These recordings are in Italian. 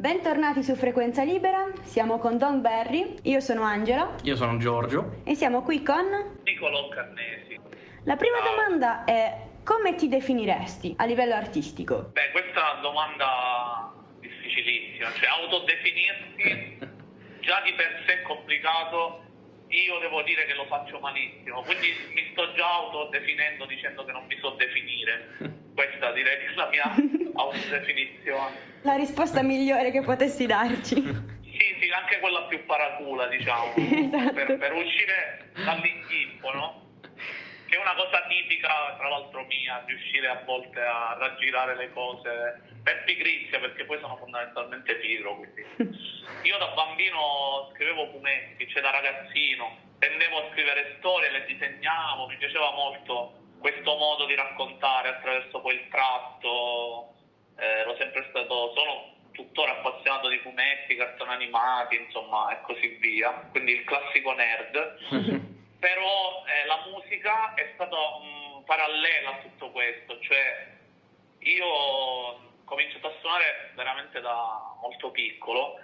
Bentornati su Frequenza Libera, siamo con Don Berry, io sono Angela Io sono Giorgio. e siamo qui con... Nicolò Carnesi. La prima domanda è come ti definiresti a livello artistico? Beh, questa è una domanda difficilissima, cioè autodefinirsi già di per sé è complicato, io devo dire che lo faccio malissimo, quindi mi sto già autodefinendo dicendo che non mi so definire, questa direi che è la mia autodefinizione. La risposta migliore che potessi darci. Sì, sì, anche quella più paracula, diciamo, Esatto. per, per uscire dall'inghippo, no? Che è una cosa tipica, tra l'altro mia, riuscire a volte a raggirare le cose per pigrizia, perché poi sono fondamentalmente pigro, quindi. Io da bambino scrivevo fumetti, cioè da ragazzino, tendevo a scrivere storie, le disegnavo, mi piaceva molto questo modo di raccontare attraverso il tratto, ero sempre stato, sono tuttora appassionato di fumetti, cartoni animati, insomma, e così via, quindi il classico nerd. Però eh, la musica è stata mm, parallela a tutto questo, cioè io ho cominciato a suonare veramente da molto piccolo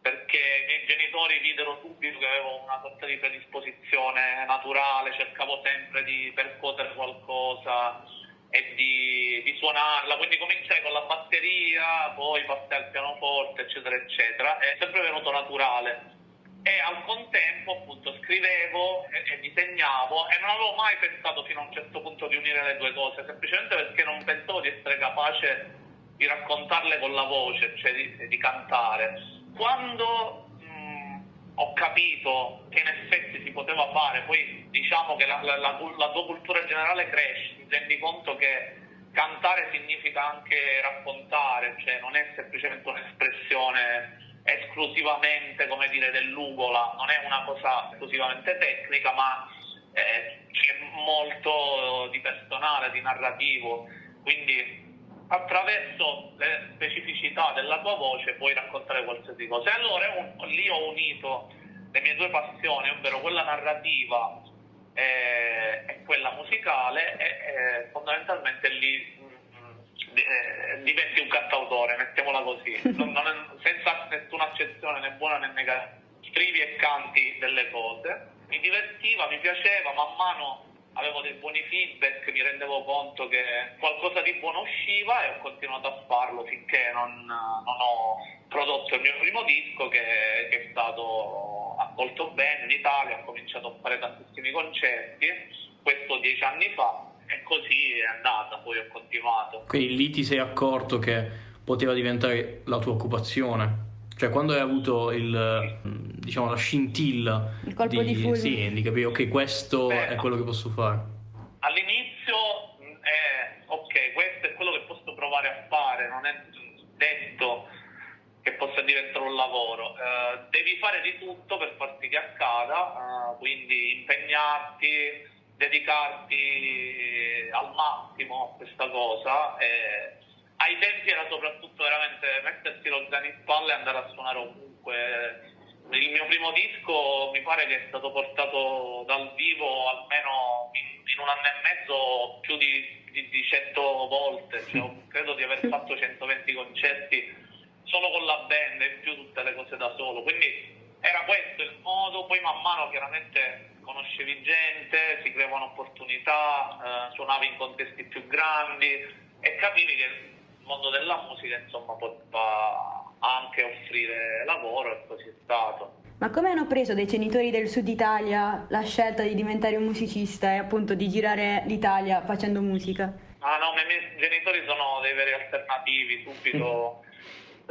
perché i miei genitori videro subito che avevo una sorta di predisposizione naturale, cercavo sempre di percuotere qualcosa e di, di suonarla, quindi cominciai con la batteria, poi passai al pianoforte, eccetera, eccetera, è sempre venuto naturale. E al contempo appunto scrivevo e, e disegnavo e non avevo mai pensato fino a un certo punto di unire le due cose, semplicemente perché non pensavo di essere capace di raccontarle con la voce, cioè di, di cantare. Quando ho capito che in effetti si poteva fare, poi diciamo che la, la, la, la tua cultura generale cresce, ti rendi conto che cantare significa anche raccontare, cioè non è semplicemente un'espressione esclusivamente, come dire, dell'ugola, non è una cosa esclusivamente tecnica, ma eh, c'è molto di personale, di narrativo, quindi attraverso le specificità della tua voce puoi raccontare qualsiasi cosa. E allora un- lì ho unito le mie due passioni, ovvero quella narrativa eh, e quella musicale, e eh, fondamentalmente lì mm, di- eh, diventi un cantautore, mettiamola così, Non- non è- senza nessuna accezione né buona né negativa. Scrivi e canti delle cose, mi divertiva, mi piaceva, man mano avevo dei buoni feedback, mi rendevo conto che qualcosa di buono usciva e ho continuato a farlo finché non, non ho prodotto il mio primo disco che, che è stato accolto bene in Italia, ho cominciato a fare tantissimi concerti, questo dieci anni fa e così è andata, poi ho continuato. Quindi lì ti sei accorto che poteva diventare la tua occupazione. Cioè, quando hai avuto il, diciamo, la scintilla Il colpo di fulmine. sì, di capire, ok, questo Beh, è quello che posso fare. All'inizio mh, è ok, questo è quello che posso provare a fare, non è detto che possa diventare un lavoro. Eh, devi fare di tutto per far sì che eh, quindi impegnarti, dedicarti al massimo a questa cosa. ai tempi era soprattutto veramente mettersi lo zaino in spalla e andare a suonare ovunque. Il mio primo disco mi pare che è stato portato dal vivo almeno in, un anno e mezzo più di, di, di 100 volte, cioè, credo di aver fatto 120 concerti solo con la band e in più tutte le cose da solo, quindi era questo il modo, poi man mano chiaramente conoscevi gente, si creavano opportunità, eh, suonavi in contesti più grandi e capivi che il mondo della musica insomma poteva anche offrire lavoro e così è stato. Ma come hanno preso dei genitori del sud Italia la scelta di diventare un musicista e appunto di girare l'Italia facendo musica? Ah no, i miei genitori sono dei veri alternativi, subito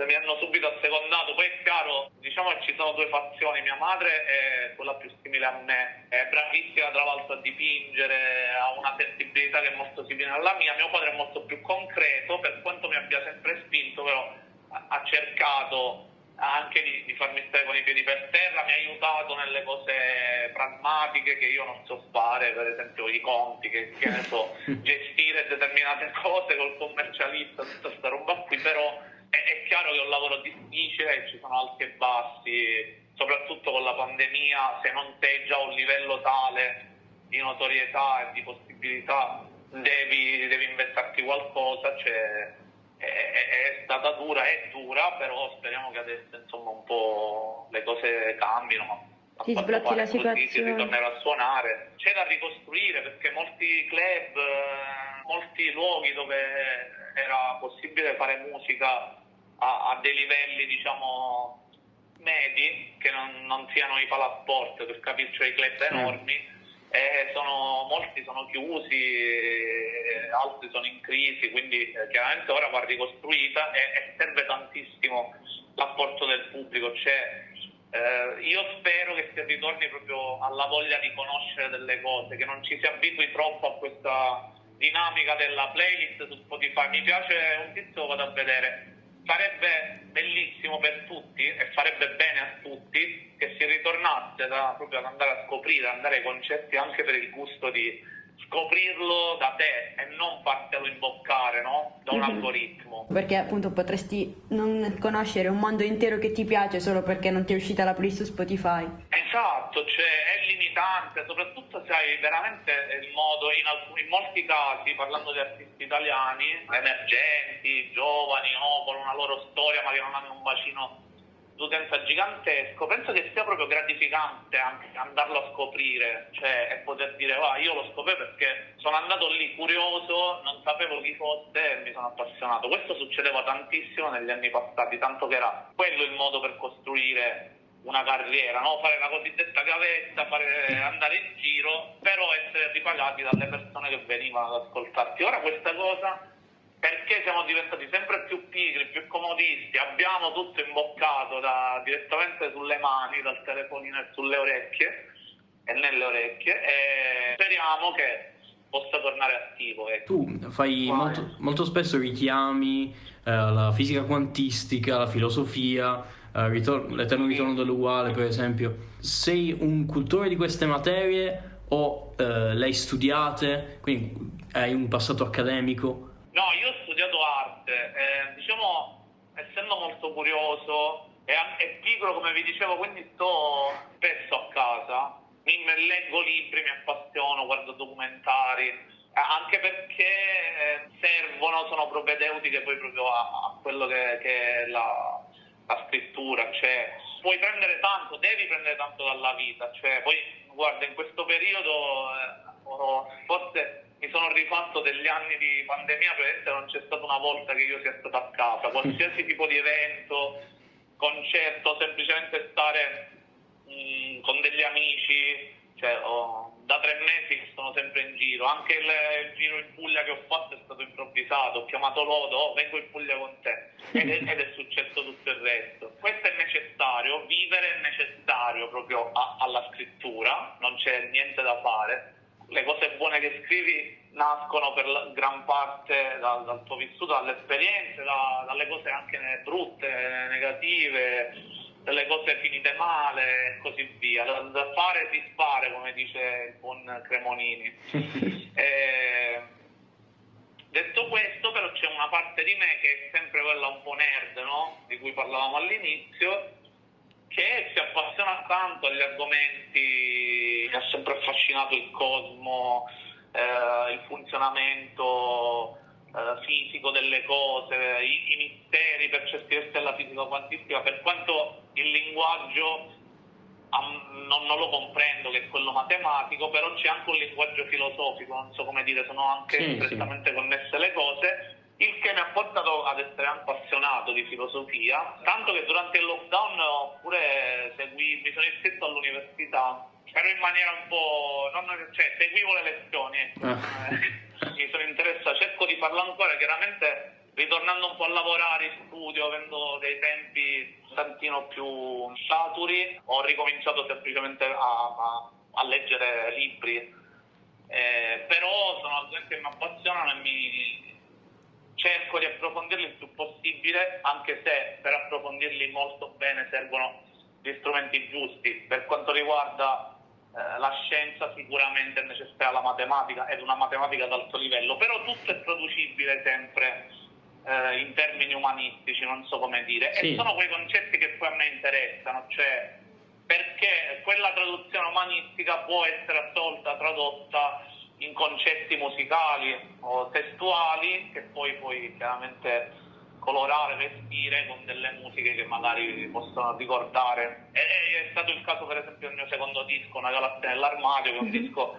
mi hanno subito assecondato, poi è chiaro, diciamo che ci sono due fazioni, mia madre è quella più simile a me, è bravissima tra l'altro a dipingere, ha una sensibilità che è molto simile alla mia, mio padre è molto più concreto, per quanto mi abbia sempre spinto però ha cercato anche di, di farmi stare con i piedi per terra, mi ha aiutato nelle cose pragmatiche che io non so fare, per esempio i conti, che, che ne so, gestire determinate cose col commercialista, tutta questa roba qui, però è, è chiaro che è un lavoro difficile ci sono alti e bassi, soprattutto con la pandemia, se non sei già a un livello tale di notorietà e di possibilità, devi, devi inventarti qualcosa, c'è è, è, stata dura, è dura, però speriamo che adesso insomma un po' le cose cambino. Si sblocchi la situazione. Si ritornerà a suonare. C'è da ricostruire perché molti club, eh, molti luoghi dove era possibile fare musica a, a dei livelli diciamo medi, che non, non, siano i palasport per capirci i club enormi, eh, sono, molti sono chiusi, eh, altri sono in crisi, quindi eh, chiaramente ora va ricostruita e, e, serve tantissimo l'apporto del pubblico. Cioè, io spero che si ritorni proprio alla voglia di conoscere delle cose, che non ci si abitui troppo a questa dinamica della playlist su Spotify. Mi piace un tizio, vado a vedere sarebbe bellissimo per tutti e farebbe bene a tutti che si ritornasse da, proprio ad andare a scoprire, andare ai concerti anche per il gusto di scoprirlo da te e non fartelo imboccare no? da un mm-hmm. algoritmo. Perché appunto potresti non conoscere un mondo intero che ti piace solo perché non ti è uscita la playlist su Spotify. Esatto, cioè è limitante, soprattutto se hai veramente il modo, in, alcuni, in molti casi, parlando di artisti italiani, emergenti, giovani o con una loro storia ma che non hanno un bacino d'utenza gigantesco, penso che sia proprio gratificante anche andarlo a scoprire, cioè e poter dire va, io lo scopro perché sono andato lì curioso, non sapevo chi fosse e mi sono appassionato. Questo succedeva tantissimo negli anni passati, tanto che era quello il modo per costruire una carriera, no? fare la cosiddetta gavetta, fare, andare in giro, però essere ripagati dalle persone che venivano ad ascoltarti. Ora questa cosa perché siamo diventati sempre più pigri, più comodisti, abbiamo tutto imboccato da, direttamente sulle mani, dal telefonino e sulle orecchie e nelle orecchie e speriamo che possa tornare attivo. Ecco. Tu fai molto, molto, spesso richiami eh, la fisica quantistica, la filosofia, eh, ritor- l'eterno ritorno dell'uguale per esempio. Sei un cultore di queste materie o eh, le hai studiate, quindi hai un passato accademico? No, io ho studiato arte, eh, diciamo, essendo molto curioso e, e pigro come vi dicevo, quindi sto spesso a casa, mi leggo libri, mi appassiono, guardo documentari, eh, anche perché eh, servono, sono propedeutiche poi proprio a, a quello che, che, è la, la scrittura, cioè puoi prendere tanto, devi prendere tanto dalla vita, cioè poi guarda in questo periodo eh, forse mi sono rifatto degli anni di pandemia, praticamente non c'è stata una volta che io sia stato a casa, qualsiasi tipo di evento, concerto, semplicemente stare mh, mm, con degli amici, cioè, oh, da tre mesi sono sempre in giro, anche il, il, giro in Puglia che ho fatto è stato improvvisato, ho chiamato Lodo, oh, vengo in Puglia con te. Ed ed è, successo tutto il resto. Questo è necessario, vivere è necessario proprio a, alla scrittura, non c'è niente da fare le cose buone che scrivi nascono per gran parte dal, dal tuo vissuto, dalle esperienze, da, dalle cose anche brutte, negative, delle cose finite male e così via. Da, da fare si spare, come dice il buon Cremonini. e, detto questo, però c'è una parte di me che è sempre quella un po' nerd, no? di cui parlavamo all'inizio, che si appassiona tanto agli argomenti, mi ha sempre affascinato il cosmo, eh, il funzionamento eh, fisico delle cose, i, i, misteri per certi versi della fisica quantistica, per quanto il linguaggio um, non, non, lo comprendo che è quello matematico, però c'è anche un linguaggio filosofico, non so come dire, sono anche sì, strettamente sì. connesse le cose il che mi ha portato ad essere appassionato di filosofia, tanto che durante il lockdown pure segui, mi sono iscritto all'università, però in maniera un po'... Non, cioè, seguivo le lezioni, ah. mi sono interessato, cerco di farlo ancora, chiaramente ritornando un po' a lavorare in studio, avendo dei tempi un tantino più saturi, ho ricominciato semplicemente a, a, a leggere libri, eh, però sono gente che mi appassionano e mi cerco di approfondirli il più possibile, anche se per approfondirli molto bene servono gli strumenti giusti. Per quanto riguarda eh, la scienza sicuramente è necessaria la matematica ed una matematica ad alto livello, però tutto è producibile sempre eh, in termini umanistici, non so come dire, sì. e sono quei concetti che poi a me interessano, cioè perché quella traduzione umanistica può essere assolta, tradotta in concetti musicali o testuali che poi, poi chiaramente colorare, vestire con delle musiche che magari possono ricordare. E, è stato il caso per esempio del mio secondo disco, Una galassia nell'armadio, che è un mm-hmm. disco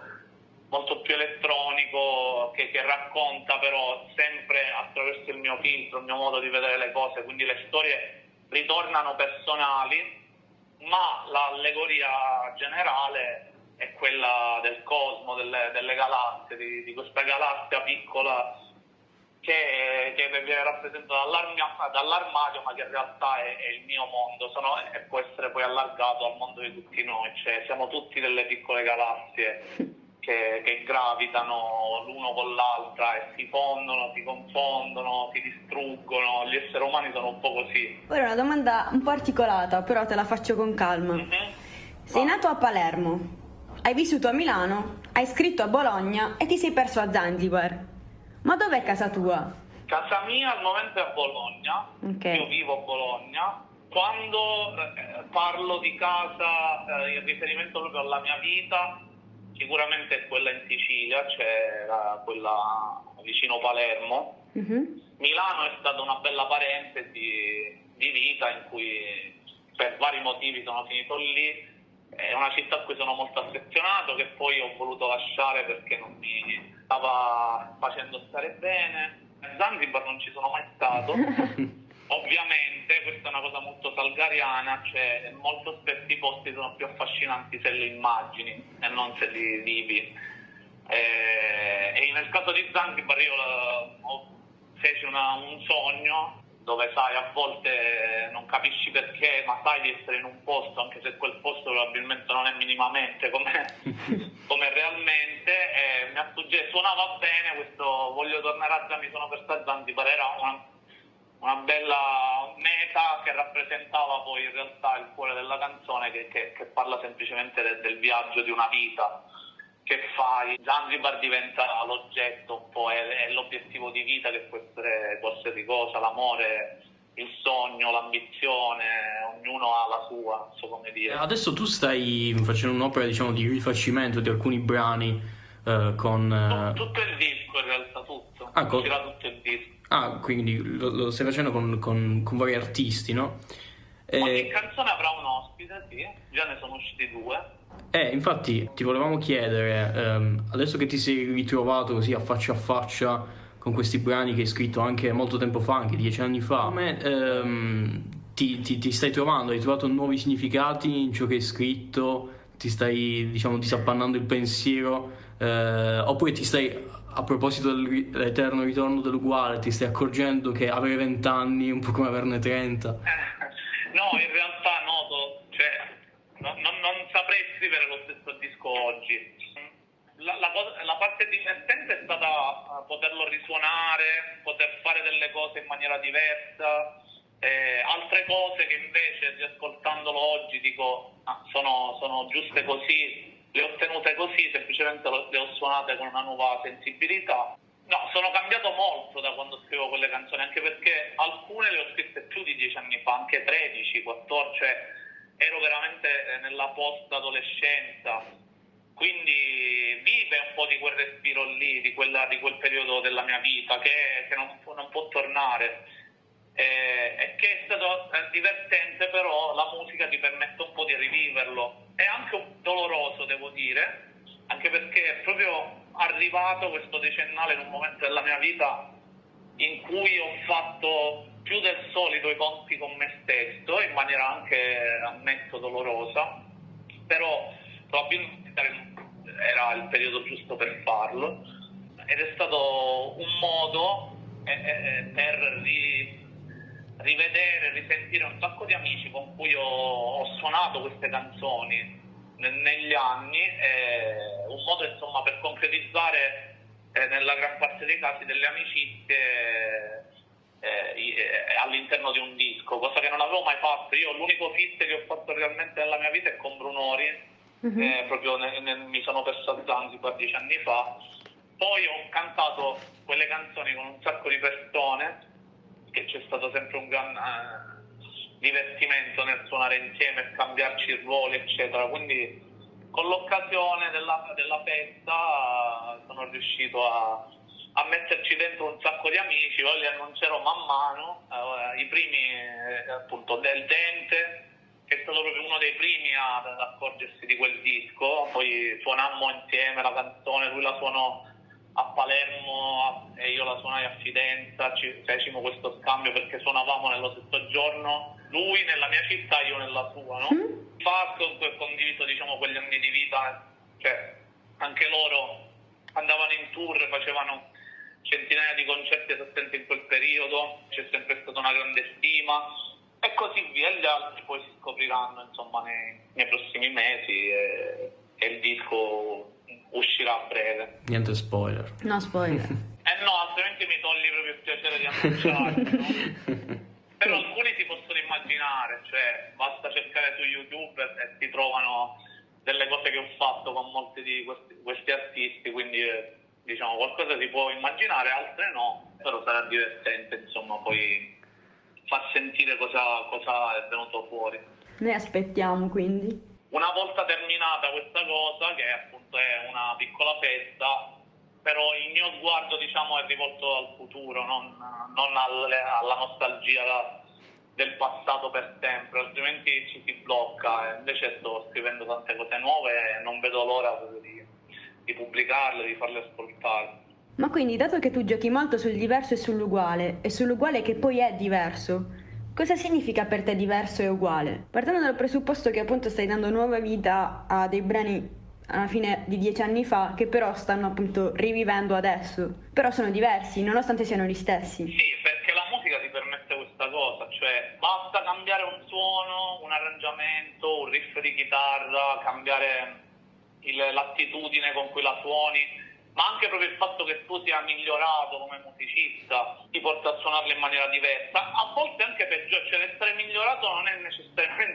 molto più elettronico, che, che, racconta però sempre attraverso il mio filtro, il mio modo di vedere le cose, quindi le storie ritornano personali, ma l'allegoria generale è quella del cosmo, delle, delle galassie, di, di, questa galassia piccola che, che viene rappresentata dall'armadio, ma che in realtà è, è il mio mondo sono, e può essere poi allargato al mondo di tutti noi, cioè siamo tutti delle piccole galassie che, che, gravitano l'uno con l'altra e si fondono, si confondono, si distruggono. Gli esseri umani sono un po' così. Ora una domanda un po' articolata, però te la faccio con calma. Mm-hmm. Sei nato a Palermo, hai vissuto a Milano, hai scritto a Bologna e ti sei perso a Zanzibar. Ma dov'è casa tua? Casa mia al momento è a Bologna, okay. io vivo a Bologna. Quando eh, parlo di casa eh, in riferimento proprio alla mia vita, sicuramente quella in Sicilia, c'è quella vicino Palermo. Mm-hmm. Milano è stata una bella parentesi di vita in cui per vari motivi sono finito lì. È una città a cui sono molto affezionato, poi ho voluto lasciare perché non mi stava facendo stare bene. A Zanzibar non ci sono mai stato. Ovviamente questa è una cosa molto salgariana, cioè molto spesso i posti sono più affascinanti se li immagini e non se li vivi. Eh, e nel caso di Zanzibar io ho, feci una, un sogno dove sai a volte non capisci perché, ma sai di essere in un posto, anche se quel posto probabilmente non è minimamente come, come realmente, e mi ha suggerito, suonava bene questo voglio tornare a Zanzibar, mi sono perso a Zanzibar, era una una bella meta che rappresentava poi in realtà il cuore della canzone che, che, che parla semplicemente del, del, viaggio di una vita che fai. Zanzibar diventa l'oggetto un po', è, è l'obiettivo di vita che può essere qualsiasi cosa, l'amore, il sogno, l'ambizione, ognuno ha la sua, so come dire. Adesso tu stai facendo un'opera diciamo di rifacimento di alcuni brani eh, con... Eh... Tutto il disco in realtà, tutto. Ah, con... tutto il disco Ah, quindi lo, lo stai facendo con, con, con, vari artisti, no? E... Ogni canzone avrà un ospite, sì, già ne sono usciti due. Eh, infatti ti volevamo chiedere, ehm, adesso che ti sei ritrovato così a faccia a faccia con questi brani che hai scritto anche molto tempo fa, anche dieci anni fa, come ehm, ti, ti, ti, stai trovando? Hai trovato nuovi significati in ciò che hai scritto? Ti stai, diciamo, disappannando il pensiero? Eh, oppure ti stai a proposito dell'eterno ritorno dell'uguale, ti stai accorgendo che avere 20 anni è un po' come averne 30? no, in realtà noto, cioè, no, non, non, saprei scrivere lo stesso disco oggi. La, la, la, parte divertente è stata uh, poterlo risuonare, poter fare delle cose in maniera diversa. Eh, altre cose che invece riascoltandolo oggi dico ah, sono, sono giuste così le ho tenute così, semplicemente le ho suonate con una nuova sensibilità. No, sono cambiato molto da quando scrivo quelle canzoni, anche perché alcune le ho scritte più di dieci anni fa, anche 13, 14, cioè ero veramente eh, nella post-adolescenza, quindi vive un po' di quel respiro lì, di, quella, di quel periodo della mia vita che, che non, non, può tornare. Eh, e che è stato eh, divertente, però la musica ti permette un po' di riviverlo è anche doloroso, devo dire, anche perché è proprio arrivato questo decennale in un momento della mia vita in cui ho fatto più del solito i conti con me stesso, in maniera anche, ammetto, dolorosa, però probabilmente era il periodo giusto per farlo. Ed è stato un modo eh, eh, per ri, rivedere, risentire un sacco di amici con cui ho, ho suonato queste canzoni negli anni, eh, un modo insomma per concretizzare eh, nella gran parte dei casi delle amicizie eh, eh, all'interno di un disco, cosa che non avevo mai fatto. Io l'unico fit che ho fatto realmente nella mia vita è con Brunori, mm-hmm. proprio ne, ne, mi sono perso a Zanzibar dieci anni fa. Poi ho cantato quelle canzoni con un sacco di persone che c'è stato sempre un gran eh, divertimento nel suonare insieme, scambiarci i ruoli, eccetera. Quindi con l'occasione della, della festa sono riuscito a, a metterci dentro un sacco di amici, poi li annuncerò man mano, eh, i primi eh, appunto del Dente, che è stato proprio uno dei primi ad, accorgersi di quel disco, poi suonammo insieme la canzone, lui la suonò a Palermo e io la suonai a Fidenza, ci fecimo questo scambio perché suonavamo nello stesso giorno, lui nella mia città, io nella sua, no? Mm. Fatto, condiviso diciamo quegli anni di vita, cioè anche loro andavano in tour, facevano centinaia di concerti esattamente in quel periodo, c'è sempre stata una grande stima e così via, gli altri poi si scopriranno insomma nei, nei prossimi mesi e, e, il disco uscirà a breve. Niente spoiler. No spoiler. eh no, altrimenti mi togli proprio il piacere di annunciarlo. no? Però alcuni si possono immaginare, cioè basta cercare su YouTube e si trovano delle cose che ho fatto con molti di questi, questi artisti, quindi eh, diciamo qualcosa si può immaginare, altre no, però sarà divertente insomma poi far sentire cosa, cosa è venuto fuori. Noi aspettiamo quindi. Una volta terminata questa cosa, che appunto è una piccola festa, però il mio sguardo diciamo è rivolto al futuro, non, non alle, alla nostalgia del passato per sempre, altrimenti ci si blocca. Invece sto scrivendo tante cose nuove e non vedo l'ora di, di pubblicarle, di farle ascoltare. Ma quindi, dato che tu giochi molto sul diverso e sull'uguale, e sull'uguale che poi è diverso, cosa significa per te diverso e uguale? Partendo dal presupposto che appunto stai dando nuova vita a dei brani alla fine di dieci anni fa che però stanno appunto rivivendo adesso, però sono diversi nonostante siano gli stessi. Sì, perché la musica ti permette questa cosa, cioè basta cambiare un suono, un arrangiamento, un riff di chitarra, cambiare il, l'attitudine con cui la suoni ma anche proprio il fatto che tu sia migliorato come musicista ti porta a suonarla in maniera diversa. A volte anche peggio, cioè essere migliorato non è necessariamente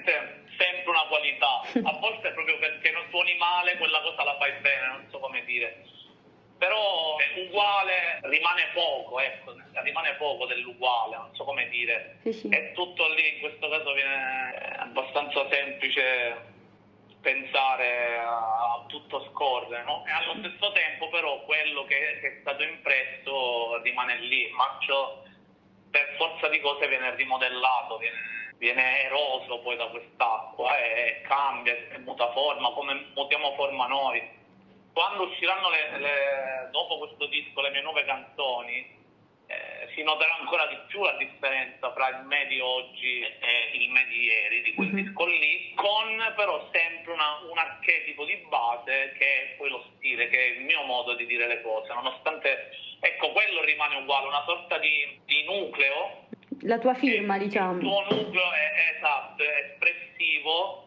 Però è uguale rimane poco, ecco, rimane poco dell'uguale, non so come dire. Sì, sì. È tutto lì, in questo caso viene abbastanza semplice pensare a tutto scorrere, no? E allo stesso tempo però quello che, che è stato impresso rimane lì, ma ciò per forza di cose viene rimodellato, viene, viene eroso poi da quest'acqua e cambia, e muta forma, come mutiamo forma noi. Quando usciranno le, le, dopo questo disco le mie nuove canzoni, eh, si noterà ancora di più la differenza fra il medio oggi e il medio ieri di quel mhm. disco lì, con però sempre una, un archetipo di base che è poi lo stile, che è il mio modo di dire le cose, nonostante ecco quello rimane uguale, una sorta di, di nucleo. La tua firma, diciamo. Il tuo nucleo è esatto, è espressivo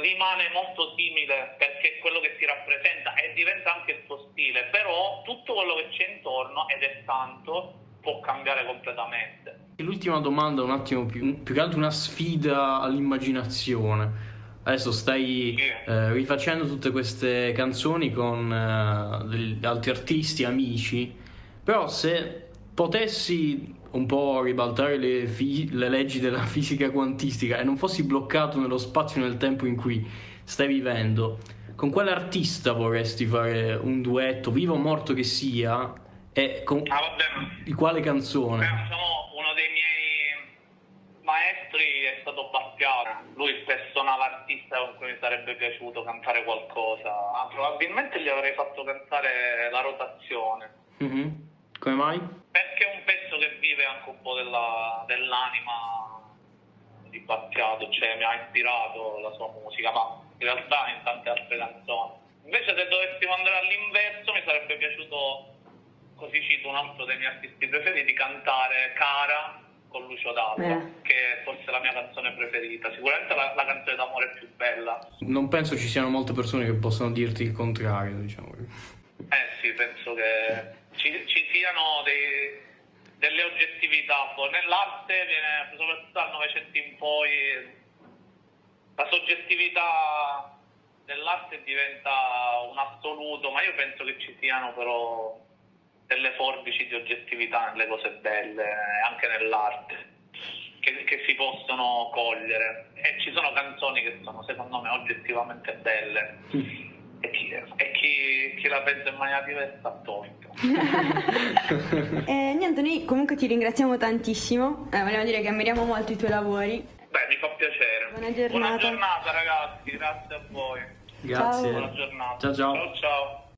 rimane molto simile perché è quello che si rappresenta e diventa anche il suo stile, però tutto quello che c'è intorno ed è tanto può cambiare completamente. L'ultima domanda, un attimo più, più che altro una sfida all'immaginazione. Adesso stai eh, rifacendo tutte queste canzoni con eh, degli altri artisti, amici, però se potessi un po' ribaltare le, fi- le, leggi della fisica quantistica e non fossi bloccato nello spazio e nel tempo in cui stai vivendo, con quale artista vorresti fare un duetto, vivo o morto che sia, e con ah, di quale canzone? Beh, diciamo, uno dei miei maestri è stato Battiano, lui personava artista con cui mi sarebbe piaciuto cantare qualcosa, ah, probabilmente gli avrei fatto cantare La rotazione. Mm-hmm. Come mai? Perché è un pezzo che vive anche un po' della, dell'anima di Battiato, cioè mi ha ispirato la sua musica, ma in realtà in tante altre canzoni. Invece se dovessimo andare all'inverso mi sarebbe piaciuto, così cito un altro dei miei artisti preferiti, cantare Cara con Lucio Dalla, eh. che è forse la mia canzone preferita, sicuramente la, la, canzone d'amore più bella. Non penso ci siano molte persone che possano dirti il contrario, diciamo. Eh sì, penso che ci, ci siano dei, delle oggettività. Nell'arte viene, soprattutto dal Novecento in poi, la soggettività dell'arte diventa un assoluto, ma io penso che ci siano però delle forbici di oggettività nelle cose belle, anche nell'arte, che, che, si possono cogliere. E ci sono canzoni che sono secondo me oggettivamente belle e chi, e chi, chi la pensa in maniera diversa ha torto. e niente, noi comunque ti ringraziamo tantissimo, eh, vogliamo dire che ammiriamo molto i tuoi lavori. Beh, mi fa piacere. Buona giornata. Buona giornata ragazzi, grazie a voi. Grazie. Buona giornata. Ciao ciao. ciao. ciao.